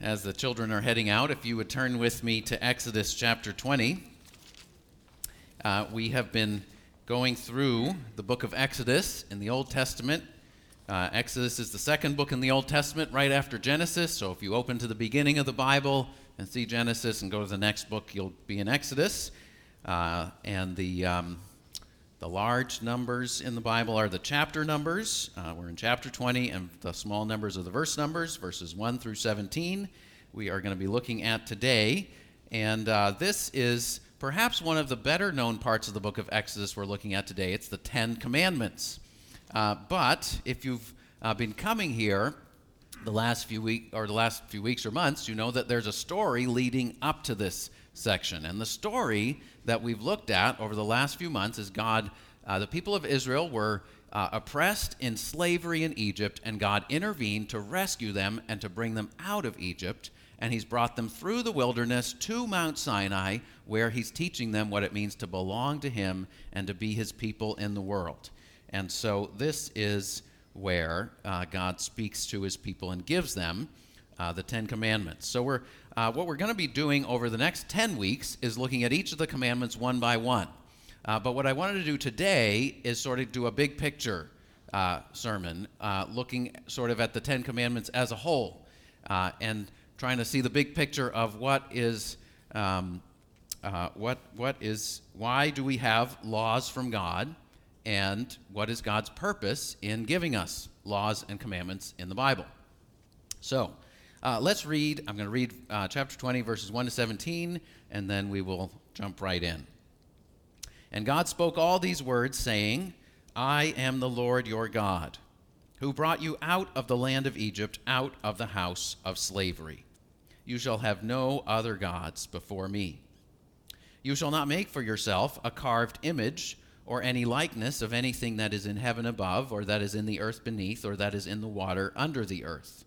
as the children are heading out, if you would turn with me to Exodus chapter 20. Uh, we have been going through the book of Exodus in the Old Testament. Uh, Exodus is the second book in the Old Testament, right after Genesis. So if you open to the beginning of the Bible and see Genesis and go to the next book, you'll be in Exodus. Uh, and the um, the large numbers in the Bible are the chapter numbers. Uh, we're in chapter 20, and the small numbers are the verse numbers, verses 1 through 17. We are going to be looking at today. And uh, this is perhaps one of the better known parts of the book of Exodus we're looking at today. It's the Ten Commandments. Uh, but if you've uh, been coming here the last few week or the last few weeks or months, you know that there's a story leading up to this section. And the story that we've looked at over the last few months is God, uh, the people of Israel were uh, oppressed in slavery in Egypt, and God intervened to rescue them and to bring them out of Egypt. And He's brought them through the wilderness to Mount Sinai, where He's teaching them what it means to belong to Him and to be His people in the world. And so this is where uh, God speaks to His people and gives them uh, the Ten Commandments. So we're uh, what we're going to be doing over the next 10 weeks is looking at each of the commandments one by one. Uh, but what I wanted to do today is sort of do a big picture uh, sermon, uh, looking sort of at the Ten Commandments as a whole uh, and trying to see the big picture of what is. Um, uh, what, what is why do we have laws from God and what is God's purpose in giving us laws and commandments in the Bible? So, uh, let's read. I'm going to read uh, chapter 20, verses 1 to 17, and then we will jump right in. And God spoke all these words, saying, I am the Lord your God, who brought you out of the land of Egypt, out of the house of slavery. You shall have no other gods before me. You shall not make for yourself a carved image or any likeness of anything that is in heaven above, or that is in the earth beneath, or that is in the water under the earth.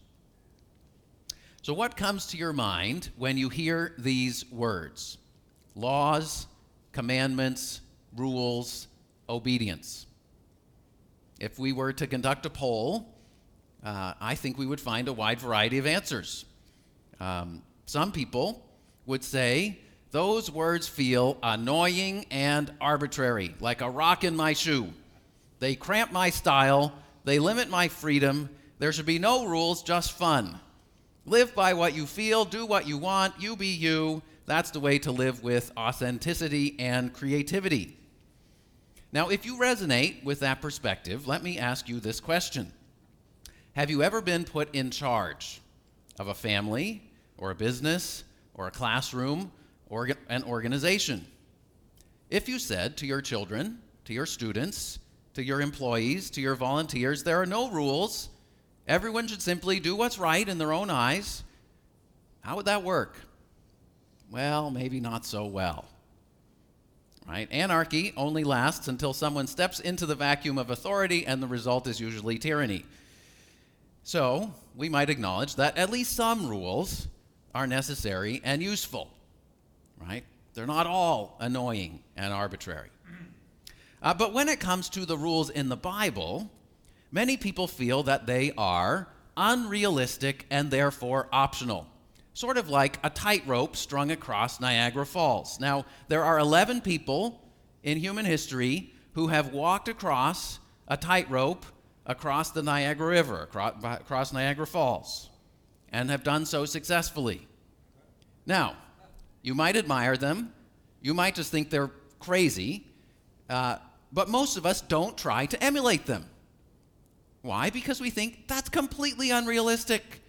So, what comes to your mind when you hear these words? Laws, commandments, rules, obedience. If we were to conduct a poll, uh, I think we would find a wide variety of answers. Um, some people would say those words feel annoying and arbitrary, like a rock in my shoe. They cramp my style, they limit my freedom. There should be no rules, just fun. Live by what you feel, do what you want, you be you. That's the way to live with authenticity and creativity. Now, if you resonate with that perspective, let me ask you this question Have you ever been put in charge of a family, or a business, or a classroom, or an organization? If you said to your children, to your students, to your employees, to your volunteers, there are no rules, Everyone should simply do what's right in their own eyes. How would that work? Well, maybe not so well. Right? Anarchy only lasts until someone steps into the vacuum of authority, and the result is usually tyranny. So, we might acknowledge that at least some rules are necessary and useful. Right? They're not all annoying and arbitrary. Uh, but when it comes to the rules in the Bible, many people feel that they are unrealistic and therefore optional. Sort of like a tightrope strung across Niagara Falls. Now, there are 11 people in human history who have walked across a tightrope across the Niagara River, across, Niagara Falls, and have done so successfully. Now, you might admire them, you might just think they're crazy, uh, but most of us don't try to emulate them. Why? Because we think that's completely unrealistic.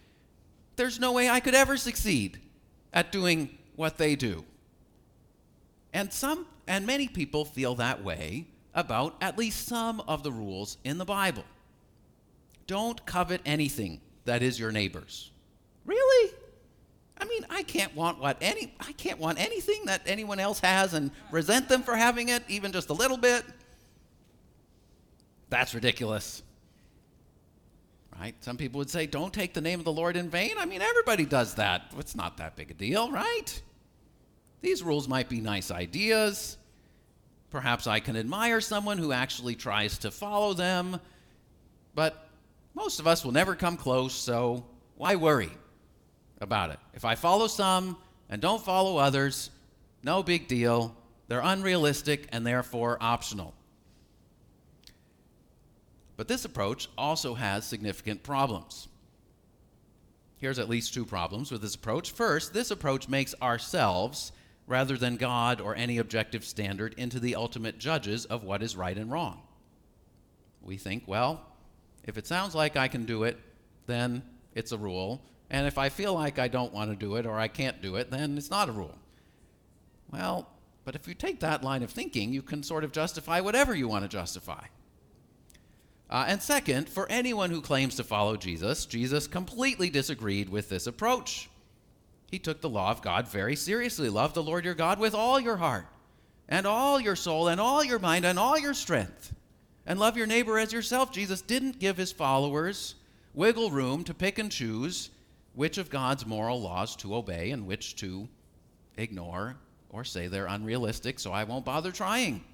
There's no way I could ever succeed at doing what they do. And some and many people feel that way about at least some of the rules in the Bible. Don't covet anything that is your neighbor's. Really? I mean, I can't want what any I can't want anything that anyone else has and resent them for having it even just a little bit. That's ridiculous. Right? Some people would say, don't take the name of the Lord in vain. I mean, everybody does that. It's not that big a deal, right? These rules might be nice ideas. Perhaps I can admire someone who actually tries to follow them, but most of us will never come close, so why worry about it? If I follow some and don't follow others, no big deal. They're unrealistic and therefore optional. But this approach also has significant problems. Here's at least two problems with this approach. First, this approach makes ourselves, rather than God or any objective standard, into the ultimate judges of what is right and wrong. We think, well, if it sounds like I can do it, then it's a rule. And if I feel like I don't want to do it or I can't do it, then it's not a rule. Well, but if you take that line of thinking, you can sort of justify whatever you want to justify. Uh, and second, for anyone who claims to follow Jesus, Jesus completely disagreed with this approach. He took the law of God very seriously. Love the Lord your God with all your heart, and all your soul, and all your mind, and all your strength. And love your neighbor as yourself. Jesus didn't give his followers wiggle room to pick and choose which of God's moral laws to obey and which to ignore or say they're unrealistic, so I won't bother trying.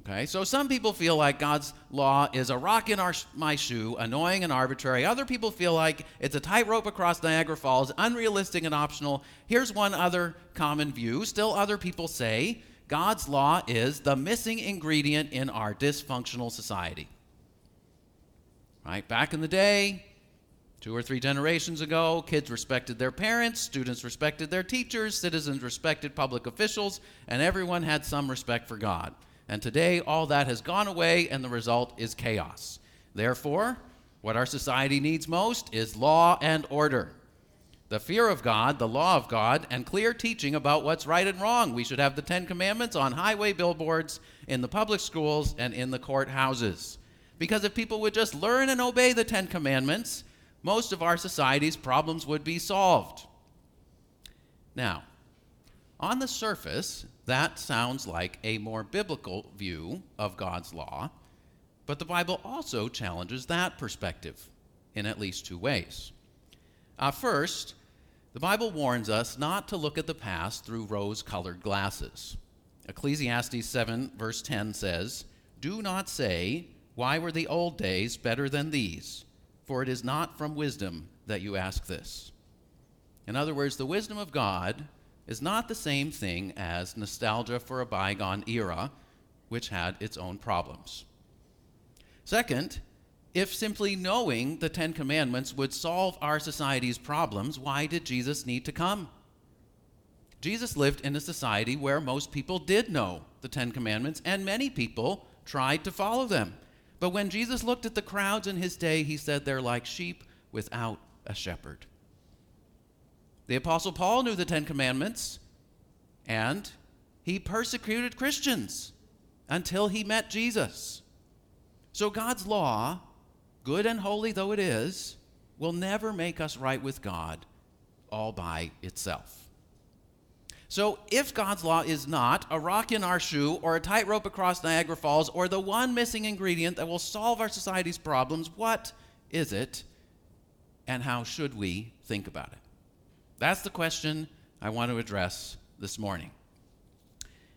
Okay, so some people feel like God's law is a rock in our, my shoe, annoying and arbitrary. Other people feel like it's a tightrope across Niagara Falls, unrealistic and optional. Here's one other common view. Still, other people say God's law is the missing ingredient in our dysfunctional society. Right? Back in the day, two or three generations ago, kids respected their parents, students respected their teachers, citizens respected public officials, and everyone had some respect for God. And today, all that has gone away, and the result is chaos. Therefore, what our society needs most is law and order. The fear of God, the law of God, and clear teaching about what's right and wrong. We should have the Ten Commandments on highway billboards, in the public schools, and in the courthouses. Because if people would just learn and obey the Ten Commandments, most of our society's problems would be solved. Now, on the surface, that sounds like a more biblical view of God's law, but the Bible also challenges that perspective in at least two ways. Uh, first, the Bible warns us not to look at the past through rose colored glasses. Ecclesiastes 7, verse 10 says, Do not say, Why were the old days better than these? For it is not from wisdom that you ask this. In other words, the wisdom of God is not the same thing as nostalgia for a bygone era, which had its own problems. Second, if simply knowing the Ten Commandments would solve our society's problems, why did Jesus need to come? Jesus lived in a society where most people did know the Ten Commandments, and many people tried to follow them. But when Jesus looked at the crowds in his day, he said they're like sheep without a shepherd. The Apostle Paul knew the Ten Commandments, and he persecuted Christians until he met Jesus. So God's law, good and holy though it is, will never make us right with God all by itself. So, if God's law is not a rock in our shoe or a tightrope across Niagara Falls or the one missing ingredient that will solve our society's problems, what is it and how should we think about it? That's the question I want to address this morning.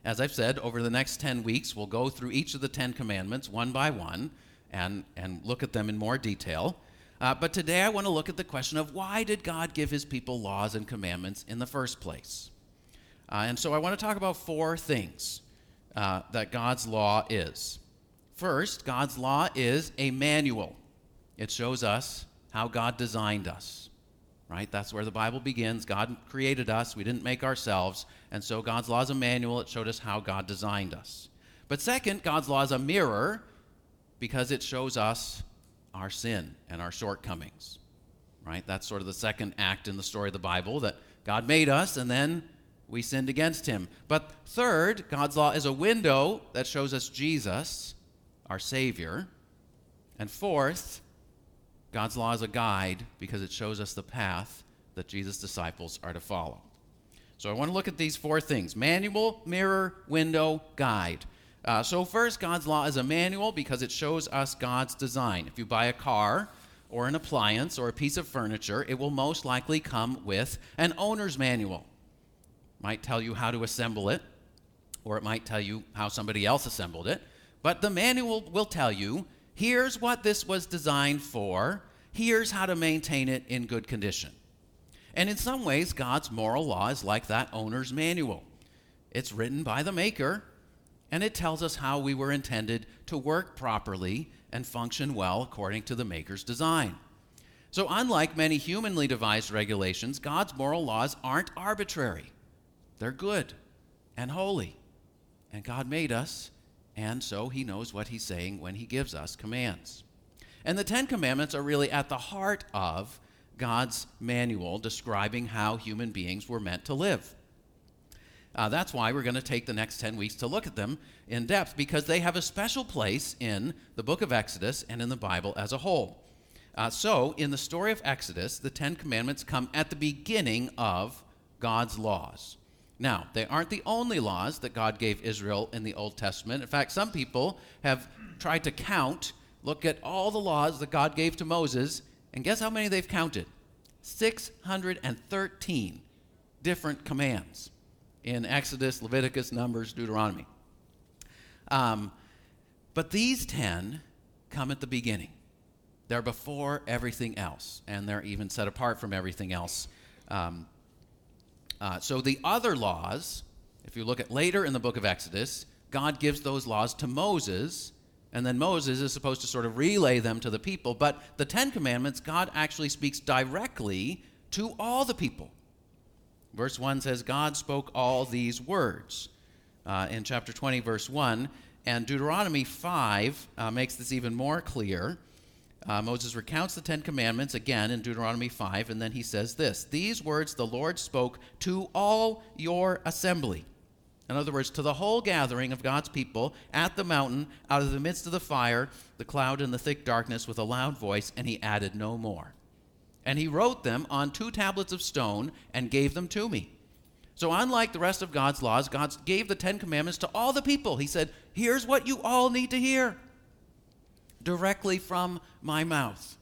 as I've said, over the next 10 weeks, we'll go through each of the Ten Commandments one by one and, and look at them in more detail. Uh, but today I want to look at the question of why did God give his people laws and commandments in the first place? Uh, and so I want to talk about four things uh, that God's law is. First, God's law is a manual, it shows us how God designed us. Right? That's where the Bible begins. God created us, we didn't make ourselves. And so God's law is a manual, it showed us how God designed us. But second, God's law is a mirror because it shows us our sin and our shortcomings. Right? That's sort of the second act in the story of the Bible that God made us and then we sinned against him. But third, God's law is a window that shows us Jesus, our Savior. And fourth, God's law is a guide because it shows us the path that Jesus' disciples are to follow. So I want to look at these four things manual, mirror, window, guide. Uh, so, first, God's law is a manual because it shows us God's design. If you buy a car or an appliance or a piece of furniture, it will most likely come with an owner's manual It might tell you how to assemble it, or it might tell you how somebody else assembled it. But the manual will tell you here's what this was designed for, here's how to maintain it in good condition. And in some ways, God's moral law is like that owner's manual. It's written by the maker, and it tells us how we were intended to work properly and function well according to the maker's design. So, unlike many humanly devised regulations, God's moral laws aren't arbitrary. They're good and holy. And God made us, and so He knows what He's saying when He gives us commands. And the Ten Commandments are really at the heart of God's manual describing how human beings were meant to live. Uh, that's why we're going to take the next 10 weeks to look at them in depth because they have a special place in the book of Exodus and in the Bible as a whole. Uh, so, in the story of Exodus, the Ten Commandments come at the beginning of God's laws. Now, they aren't the only laws that God gave Israel in the Old Testament. In fact, some people have tried to count, look at all the laws that God gave to Moses, and guess how many they've counted? 613 different commands in Exodus, Leviticus, Numbers, Deuteronomy. Um, but these 10 come at the beginning. They're before everything else, and they're even set apart from everything else. Um, uh, so the other laws, if you look at later in the book of Exodus, God gives those laws to Moses, and then Moses is supposed to sort of relay them to the people. But the Ten Commandments, God actually speaks directly to all the people. Verse 1 says, God spoke all these words. Uh, in chapter 20, verse 1, and Deuteronomy 5 uh, makes this even more clear. Uh, Moses recounts the Ten Commandments again in Deuteronomy 5, and then he says this These words the Lord spoke to all your assembly. In other words, to the whole gathering of God's people at the mountain, out of the midst of the fire, the cloud, and the thick darkness, with a loud voice, and he added no more. And he wrote them on two tablets of stone and gave them to me. So, unlike the rest of God's laws, God gave the Ten Commandments to all the people. He said, Here's what you all need to hear directly from my mouth.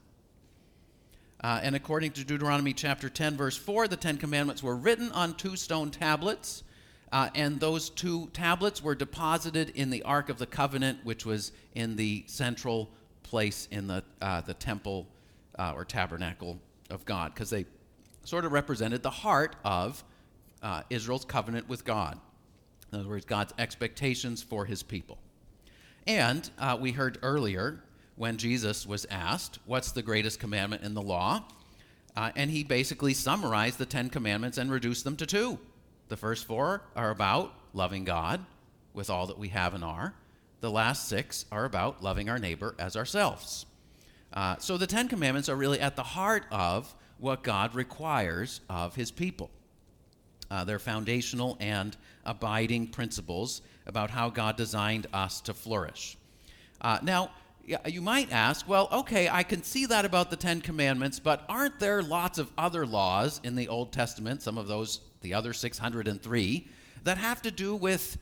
Uh, and according to Deuteronomy chapter 10, verse 4, the Ten Commandments were written on two stone tablets, uh, and those two tablets were deposited in the Ark of the Covenant, which was in the central place in the, uh, the temple uh, or tabernacle of God, because they sort of represented the heart of uh, Israel's covenant with God. In other words, God's expectations for his people. And uh, we heard earlier when Jesus was asked, What's the greatest commandment in the law? Uh, and he basically summarized the Ten Commandments and reduced them to two. The first four are about loving God with all that we have and are. The last six are about loving our neighbor as ourselves. Uh, so the Ten Commandments are really at the heart of what God requires of his people. Uh, they're foundational and abiding principles about how God designed us to flourish. Uh, now, you might ask, well, okay, I can see that about the Ten Commandments, but aren't there lots of other laws in the Old Testament, some of those, the other 603, that have to do with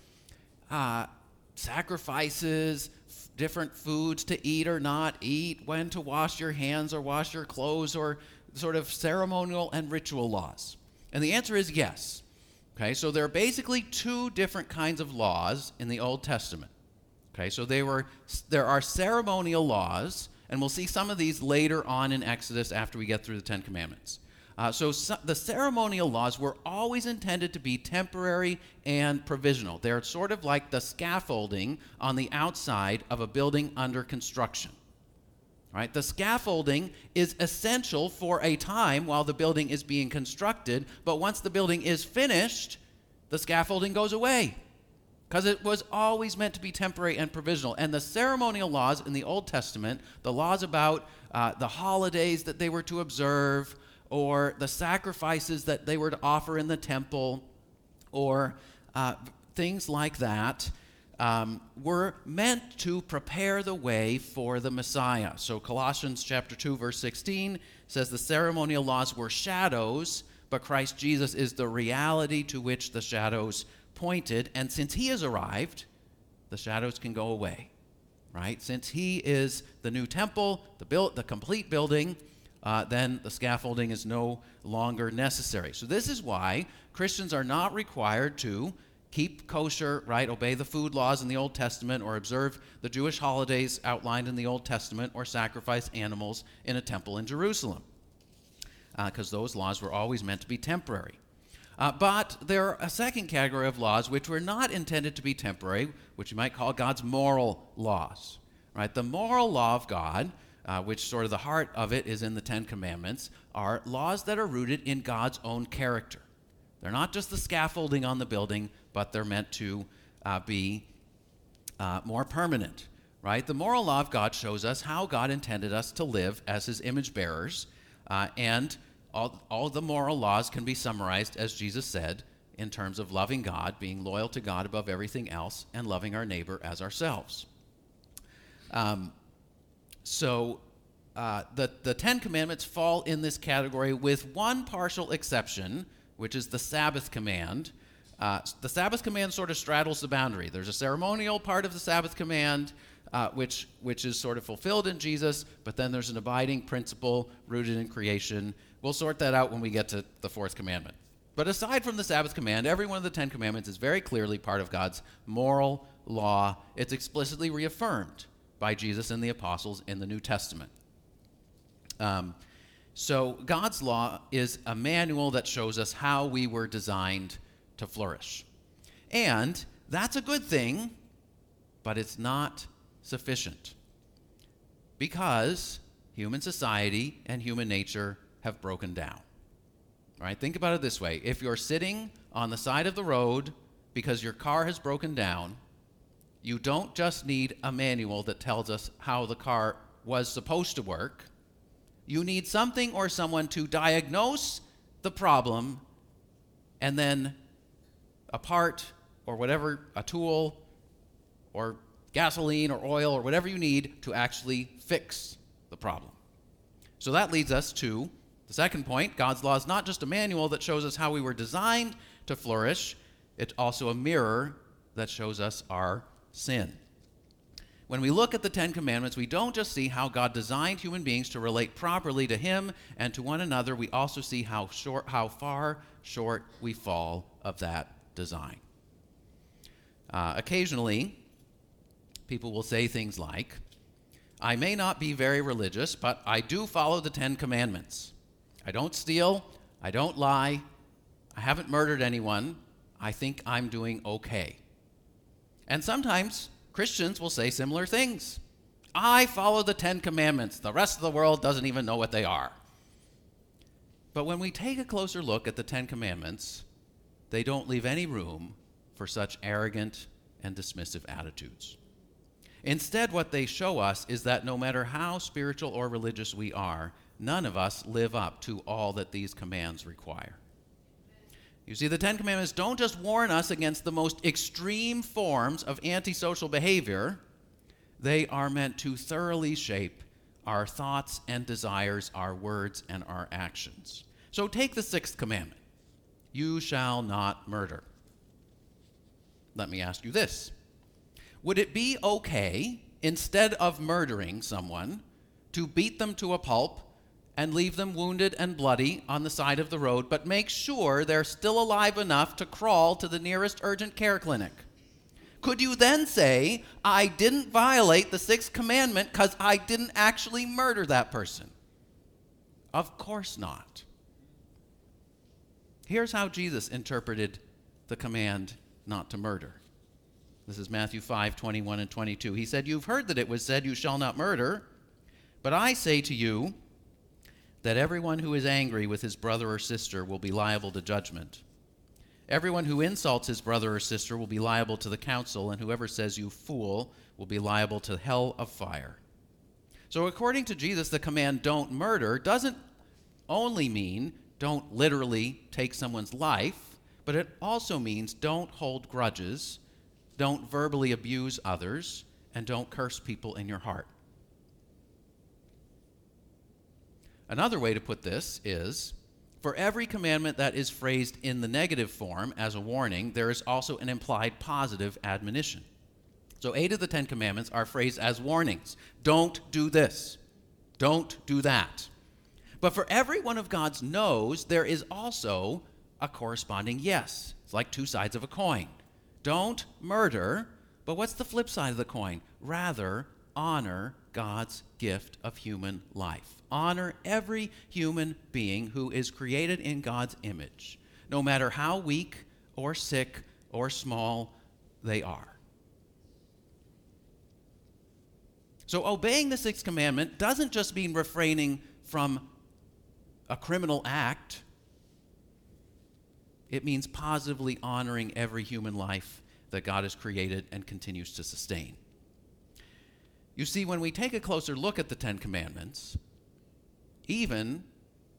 uh, sacrifices, f- different foods to eat or not eat, when to wash your hands or wash your clothes, or sort of ceremonial and ritual laws? And the answer is yes. Okay, so there are basically two different kinds of laws in the Old Testament. Okay, so they were, there are ceremonial laws, and we'll see some of these later on in Exodus after we get through the Ten Commandments. Uh, so, so, the ceremonial laws were always intended to be temporary and provisional. They're sort of like the scaffolding on the outside of a building under construction. Right? The scaffolding is essential for a time while the building is being constructed, but once the building is finished, the scaffolding goes away because it was always meant to be temporary and provisional. And the ceremonial laws in the Old Testament, the laws about uh, the holidays that they were to observe, or the sacrifices that they were to offer in the temple, or uh, things like that, um, were meant to prepare the way for the Messiah. So Colossians chapter 2 verse 16 says the ceremonial laws were shadows, but Christ Jesus is the reality to which the shadows pointed, and since he has arrived, the shadows can go away. Right? Since he is the new temple, the build, the complete building, uh, then the scaffolding is no longer necessary. So this is why Christians are not required to keep kosher, right, obey the food laws in the Old Testament, or observe the Jewish holidays outlined in the Old Testament, or sacrifice animals in a temple in Jerusalem. Because uh, those laws were always meant to be temporary. Uh, but there are a second category of laws which were not intended to be temporary, which you might call God's moral laws. Right? The moral law of God, uh, which sort of the heart of it is in the Ten Commandments, are laws that are rooted in God's own character. They're not just the scaffolding on the building, but they're meant to uh, be uh, more permanent, right? The moral law of God shows us how God intended us to live as his image bearers, uh, and all, all the moral laws can be summarized, as Jesus said, in terms of loving God, being loyal to God above everything else, and loving our neighbor as ourselves. Um, so uh, the, the Ten Commandments fall in this category with one partial exception, which is the Sabbath command, uh, the Sabbath command sort of straddles the boundary. There's a ceremonial part of the Sabbath command, uh, which, which is sort of fulfilled in Jesus, but then there's an abiding principle rooted in creation. We'll sort that out when we get to the fourth commandment. But aside from the Sabbath command, every one of the Ten Commandments is very clearly part of God's moral law. It's explicitly reaffirmed by Jesus and the apostles in the New Testament. Um, so, God's law is a manual that shows us how we were designed to flourish. And that's a good thing, but it's not sufficient. Because human society and human nature have broken down. All right, think about it this way. If you're sitting on the side of the road because your car has broken down, you don't just need a manual that tells us how the car was supposed to work. You need something or someone to diagnose the problem and then a part or whatever, a tool or gasoline or oil or whatever you need to actually fix the problem. So that leads us to second point God's law is not just a manual that shows us how we were designed to flourish, it's also a mirror that shows us our sin. When we look at the Ten Commandments, we don't just see how God designed human beings to relate properly to Him and to one another, we also see how, short, how far short we fall of that design. Uh, occasionally, people will say things like, I may not be very religious, but I do follow the Ten Commandments. I don't steal, I don't lie, I haven't murdered anyone, I think I'm doing okay. And sometimes Christians will say similar things. I follow the Ten Commandments, the rest of the world doesn't even know what they are. But when we take a closer look at the Ten Commandments, they don't leave any room for such arrogant and dismissive attitudes. Instead, what they show us is that no matter how spiritual or religious we are, none of us live up to all that these commands require. You see, the Ten Commandments don't just warn us against the most extreme forms of antisocial behavior, they are meant to thoroughly shape our thoughts and desires, our words and our actions. So take the sixth commandment you shall not murder. Let me ask you this Would it be okay, instead of murdering someone, to beat them to a pulp and leave them wounded and bloody on the side of the road, but make sure they're still alive enough to crawl to the nearest urgent care clinic. Could you then say, I didn't violate the sixth commandment because I didn't actually murder that person? Of course not. Here's how Jesus interpreted the command not to murder. This is Matthew 5 21 and 22. He said, You've heard that it was said, You shall not murder. But I say to you that everyone who is angry with his brother or sister will be liable to judgment. Everyone who insults his brother or sister will be liable to the council, and whoever says, You fool, will be liable to hell of fire. So, according to Jesus, the command, Don't murder, doesn't only mean don't literally take someone's life, but it also means don't hold grudges, don't verbally abuse others, and don't curse people in your heart. Another way to put this is for every commandment that is phrased in the negative form as a warning, there is also an implied positive admonition. So, eight of the Ten Commandments are phrased as warnings. Don't do this. Don't do that. But for every one of God's no's, there is also a corresponding yes. It's like two sides of a coin. Don't murder, but what's the flip side of the coin? Rather, honor God's gift of human life. Honor every human being who is created in God's image, no matter how weak or sick or small they are. So, obeying the sixth commandment doesn't just mean refraining from a criminal act, it means positively honoring every human life that God has created and continues to sustain. You see, when we take a closer look at the Ten Commandments, even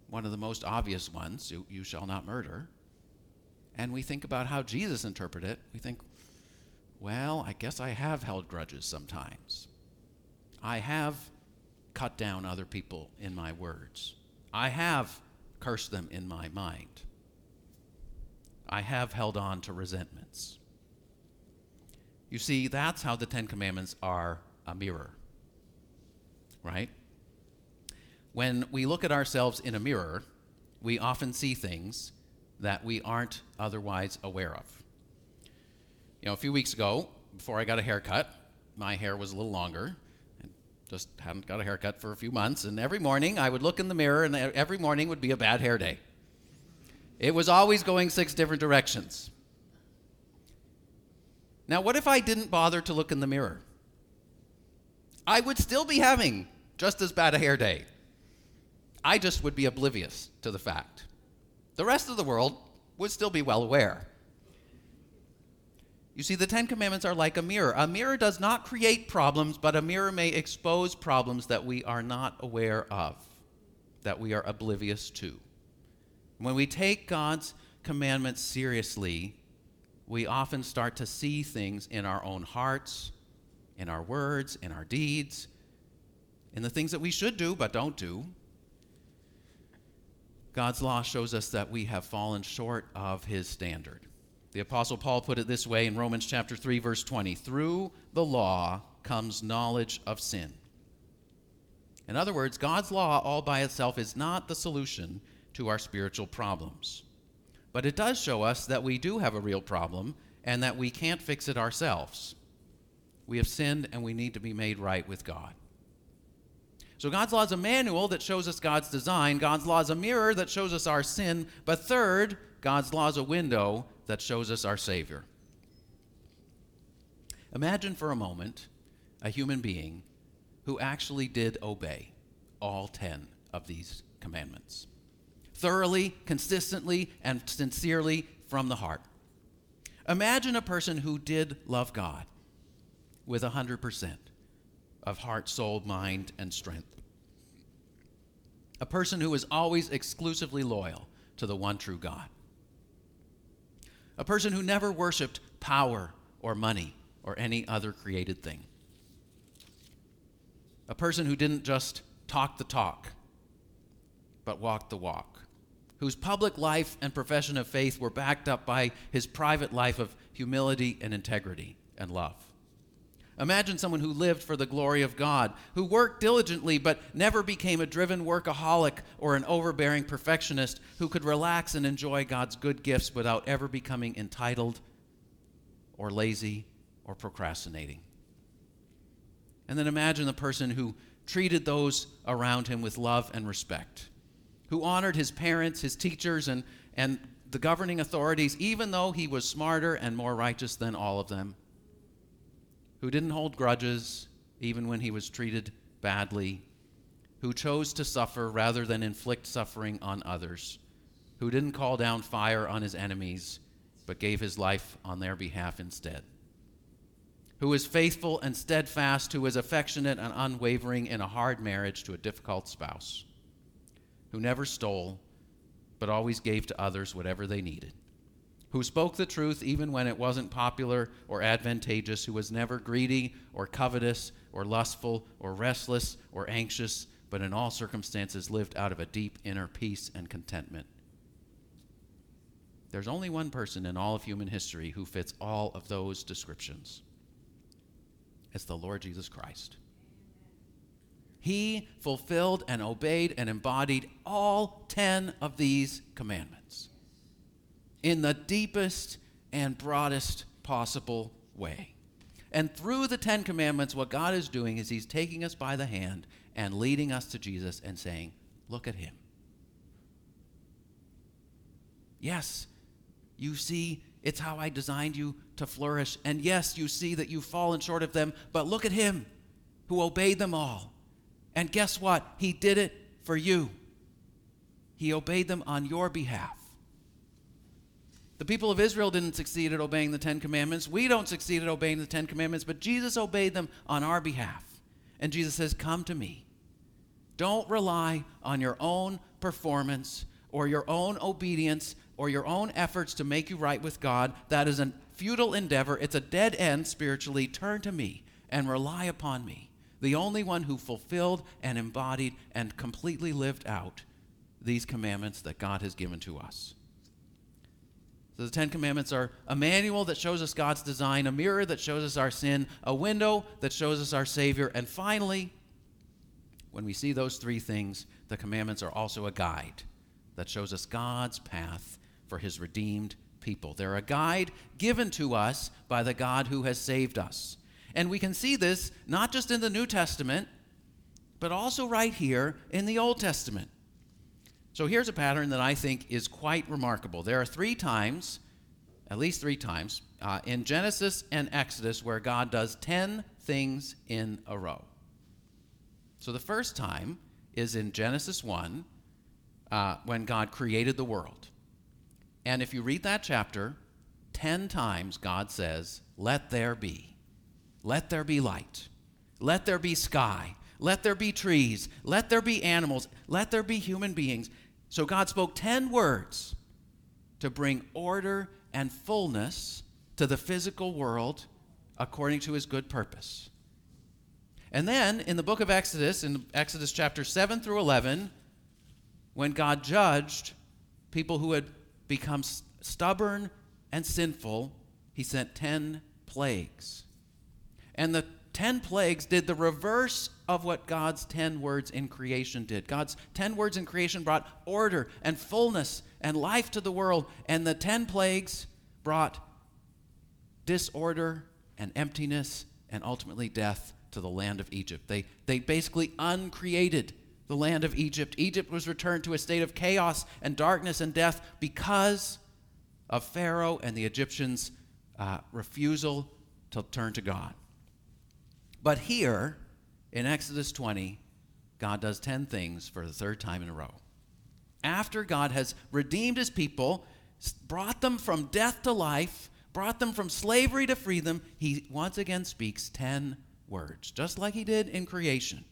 one of the most obvious ones, you, you shall not murder, and we think about how Jesus interpreted it, we think, well, I guess I have held grudges sometimes. I have cut down other people in my words. I have cursed them in my mind. I have held on to resentments. You see, that's how the Ten Commandments are a mirror, right? When we look at ourselves in a mirror, we often see things that we aren't otherwise aware of. You know, a few weeks ago, before I got a haircut, my hair was a little longer, I just hadn't got a haircut for a few months. And every morning I would look in the mirror, and every morning would be a bad hair day. It was always going six different directions. Now, what if I didn't bother to look in the mirror? I would still be having just as bad a hair day. I just would be oblivious to the fact. The rest of the world would still be well aware. You see, the Ten Commandments are like a mirror. A mirror does not create problems, but a mirror may expose problems that we are not aware of, that we are oblivious to. When we take God's commandments seriously, we often start to see things in our own hearts, in our words, in our deeds, in the things that we should do but don't do. God's law shows us that we have fallen short of his standard. The Apostle Paul put it this way in Romans chapter 3, verse 20 Through the law comes knowledge of sin. In other words, God's law all by itself is not the solution to our spiritual problems. But it does show us that we do have a real problem and that we can't fix it ourselves. We have sinned and we need to be made right with God. So God's law is a manual that shows us God's design. God's law is a mirror that shows us our sin. But third, God's law is a window that shows us our Savior. Imagine for a moment a human being who actually did obey all 10 of these commandments thoroughly, consistently, and sincerely from the heart. Imagine a person who did love God with 100% of heart, soul, mind, and strength. A person who is always exclusively loyal to the one true God a person who never worshiped power or money or any other created thing. A person who didn't just talk the talk, but walk the walk, whose public life and profession of faith were backed up by his private life of humility and integrity and love. Imagine someone who lived for the glory of God, who worked diligently but never became a driven workaholic or an overbearing perfectionist, who could relax and enjoy God's good gifts without ever becoming entitled or lazy or procrastinating. And then imagine the person who treated those around him with love and respect, who honored his parents, his teachers, and, and the governing authorities, even though he was smarter and more righteous than all of them who didn't hold grudges even when he was treated badly, who chose to suffer rather than inflict suffering on others, who didn't call down fire on his enemies, but gave his life on their behalf instead, who is faithful and steadfast, who is affectionate and unwavering in a hard marriage to a difficult spouse, who never stole, but always gave to others whatever they needed who spoke the truth even when it wasn't popular or advantageous, who was never greedy or covetous or lustful or restless or anxious, but in all circumstances lived out of a deep inner peace and contentment. There's only one person in all of human history who fits all of those descriptions. It's the Lord Jesus Christ. He fulfilled and obeyed and embodied all 10 of these commandments in the deepest and broadest possible way. And through the Ten Commandments, what God is doing is He's taking us by the hand and leading us to Jesus and saying, Look at Him. Yes, you see, it's how I designed you to flourish. And yes, you see that you've fallen short of them, but look at Him who obeyed them all. And guess what? He did it for you, He obeyed them on your behalf. The people of Israel didn't succeed at obeying the Ten Commandments. We don't succeed at obeying the Ten Commandments, but Jesus obeyed them on our behalf. And Jesus says, Come to me. Don't rely on your own performance or your own obedience or your own efforts to make you right with God. That is a futile endeavor. It's a dead end spiritually. Turn to me and rely upon me, the only one who fulfilled and embodied and completely lived out these commandments that God has given to us. So the Ten Commandments are a manual that shows us God's design, a mirror that shows us our sin, a window that shows us our Savior, and finally, when we see those three things, the commandments are also a guide that shows us God's path for his redeemed people. They're a guide given to us by the God who has saved us. And we can see this not just in the New Testament, but also right here in the Old Testament. So here's a pattern that I think is quite remarkable. There are three times, at least three times, uh, in Genesis and Exodus where God does 10 things in a row. So the first time is in Genesis 1 uh, when God created the world. And if you read that chapter, 10 times God says, Let there be. Let there be light. Let there be sky. Let there be trees. Let there be animals. Let there be human beings. So God spoke 10 words to bring order and fullness to the physical world according to his good purpose. And then in the book of Exodus, in Exodus chapter 7 through 11, when God judged people who had become stubborn and sinful, he sent 10 plagues. And the 10 plagues did the reverse of what God's 10 words in creation did. God's 10 words in creation brought order and fullness and life to the world, and the 10 plagues brought disorder and emptiness and ultimately death to the land of Egypt. They, they basically uncreated the land of Egypt. Egypt was returned to a state of chaos and darkness and death because of Pharaoh and the Egyptians' uh, refusal to turn to God. But here, in Exodus 20, God does 10 things for the third time in a row. After God has redeemed his people, brought them from death to life, brought them from slavery to freedom, he once again speaks 10 words, just like he did in creation.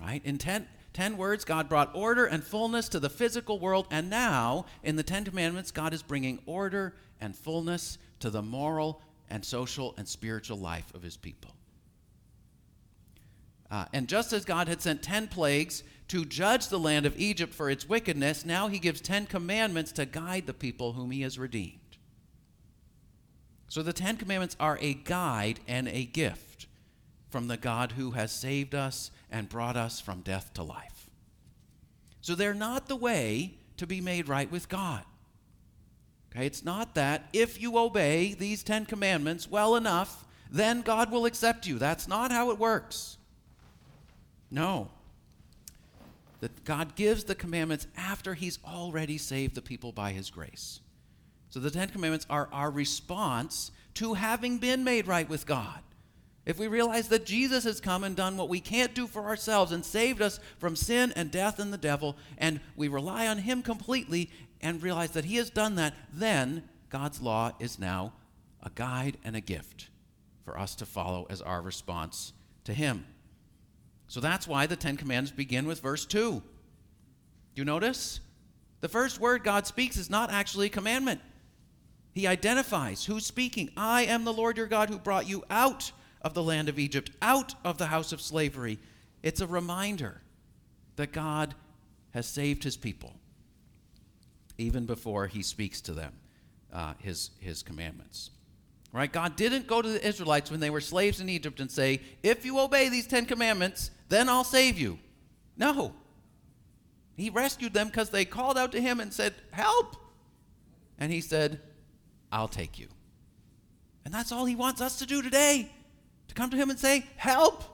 Right? In 10, 10 words, God brought order and fullness to the physical world, and now, in the Ten Commandments, God is bringing order and fullness to the moral and social and spiritual life of his people. Uh, and just as God had sent 10 plagues to judge the land of Egypt for its wickedness, now he gives 10 commandments to guide the people whom he has redeemed. So the 10 commandments are a guide and a gift. from the God who has saved us and brought us from death to life. So they're not the way to be made right with God. Okay, it's not that if you obey these Ten Commandments well enough, then God will accept you. That's not how it works. No. That God gives the commandments after He's already saved the people by His grace. So the Ten Commandments are our response to having been made right with God. If we realize that Jesus has come and done what we can't do for ourselves and saved us from sin and death and the devil, and we rely on Him completely and realize that He has done that, then God's law is now a guide and a gift for us to follow as our response to Him. So that's why the Ten Commandments begin with verse 2. Do you notice? The first word God speaks is not actually a commandment. He identifies who's speaking. I am the Lord your God who brought you out of the land of Egypt, out of the house of slavery. It's a reminder that God has saved his people even before he speaks to them uh, his, his commandments. Right? God didn't go to the Israelites when they were slaves in Egypt and say, If you obey these Ten Commandments, then I'll save you. No. He rescued them because they called out to him and said, Help! And he said, I'll take you. And that's all he wants us to do today to come to him and say, Help!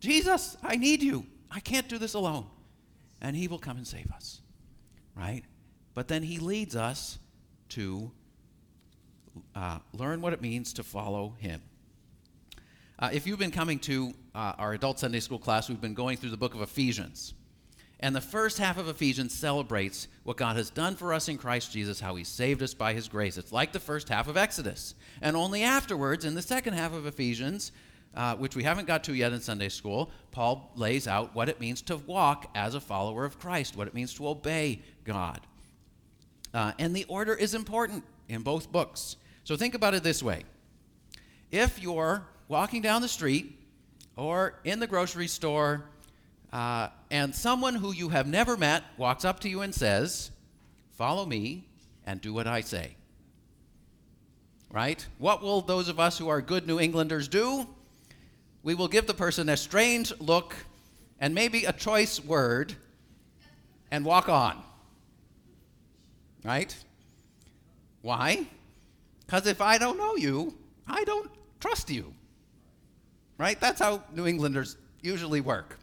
Jesus, I need you. I can't do this alone. And he will come and save us. Right? But then he leads us to uh, learn what it means to follow him. Uh, if you've been coming to uh, our adult Sunday school class, we've been going through the book of Ephesians. And the first half of Ephesians celebrates what God has done for us in Christ Jesus, how he saved us by his grace. It's like the first half of Exodus. And only afterwards, in the second half of Ephesians, uh, which we haven't got to yet in Sunday school, Paul lays out what it means to walk as a follower of Christ, what it means to obey God. Uh, and the order is important in both books. So think about it this way if you're walking down the street or in the grocery store uh, and someone who you have never met walks up to you and says, Follow me and do what I say. Right? What will those of us who are good New Englanders do? We will give the person a strange look and maybe a choice word and walk on. Right? Why? Because if I don't know you, I don't trust you. Right? That's how New Englanders usually work.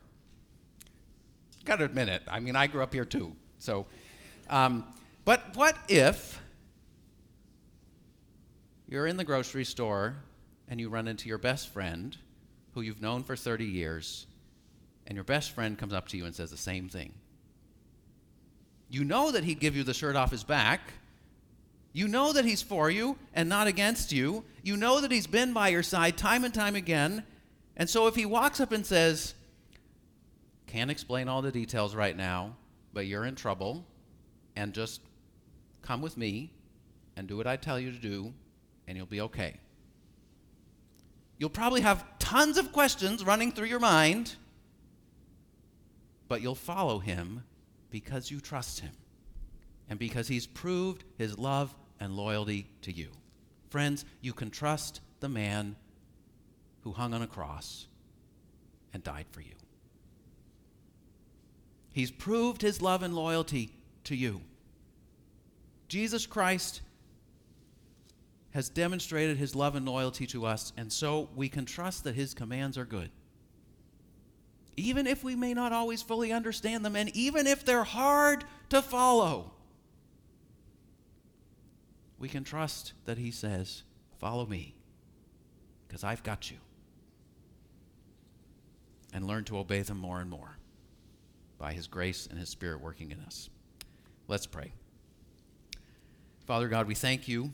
Gotta admit it. I mean, I grew up here too. So, um, but what if you're in the grocery store and you run into your best friend who you've known for 30 years, and your best friend comes up to you and says the same thing? You know that he'd give you the shirt off his back. You know that he's for you and not against you. You know that he's been by your side time and time again. And so if he walks up and says, Can't explain all the details right now, but you're in trouble, and just come with me and do what I tell you to do, and you'll be okay. You'll probably have tons of questions running through your mind, but you'll follow him because you trust him and because he's proved his love and loyalty to you. Friends, you can trust the man who hung on a cross and died for you. He's proved his love and loyalty to you. Jesus Christ has demonstrated his love and loyalty to us, and so we can trust that his commands are good even if we may not always fully understand them, and even if they're hard to follow, we can trust that He says, Follow me, because I've got you. And learn to obey them more and more by His grace and His Spirit working in us. Let's pray. Father God, we thank you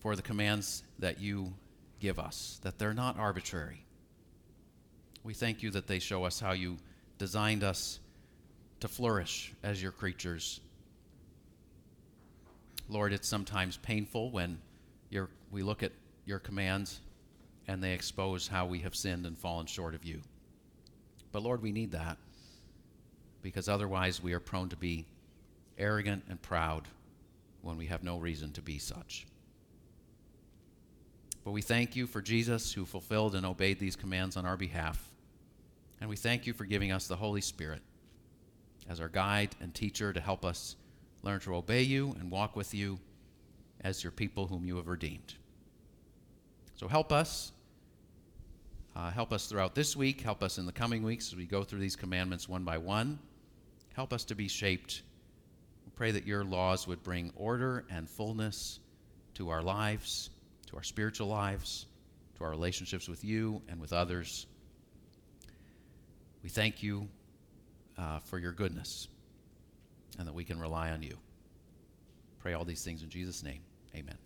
for the commands that you give us, that they're not arbitrary we thank you that they show us how you designed us to flourish as your creatures. Lord, it's sometimes painful when we look at your commands and they expose how we have sinned and fallen short of you. But Lord, we need that because otherwise we are prone to be arrogant and proud when we have no reason to be such. But we thank you for Jesus who fulfilled and obeyed these commands on our behalf. And we thank you for giving us the Holy Spirit as our guide and teacher to help us learn to obey you and walk with you as your people whom you have redeemed. So help us. Uh, help us throughout this week. Help us in the coming weeks as we go through these commandments one by one. Help us to be shaped. We pray that your laws would bring order and fullness to our lives, to our spiritual lives, to our relationships with you and with others. We thank you uh, for your goodness and that we can rely on you. Pray all these things in Jesus' name. Amen.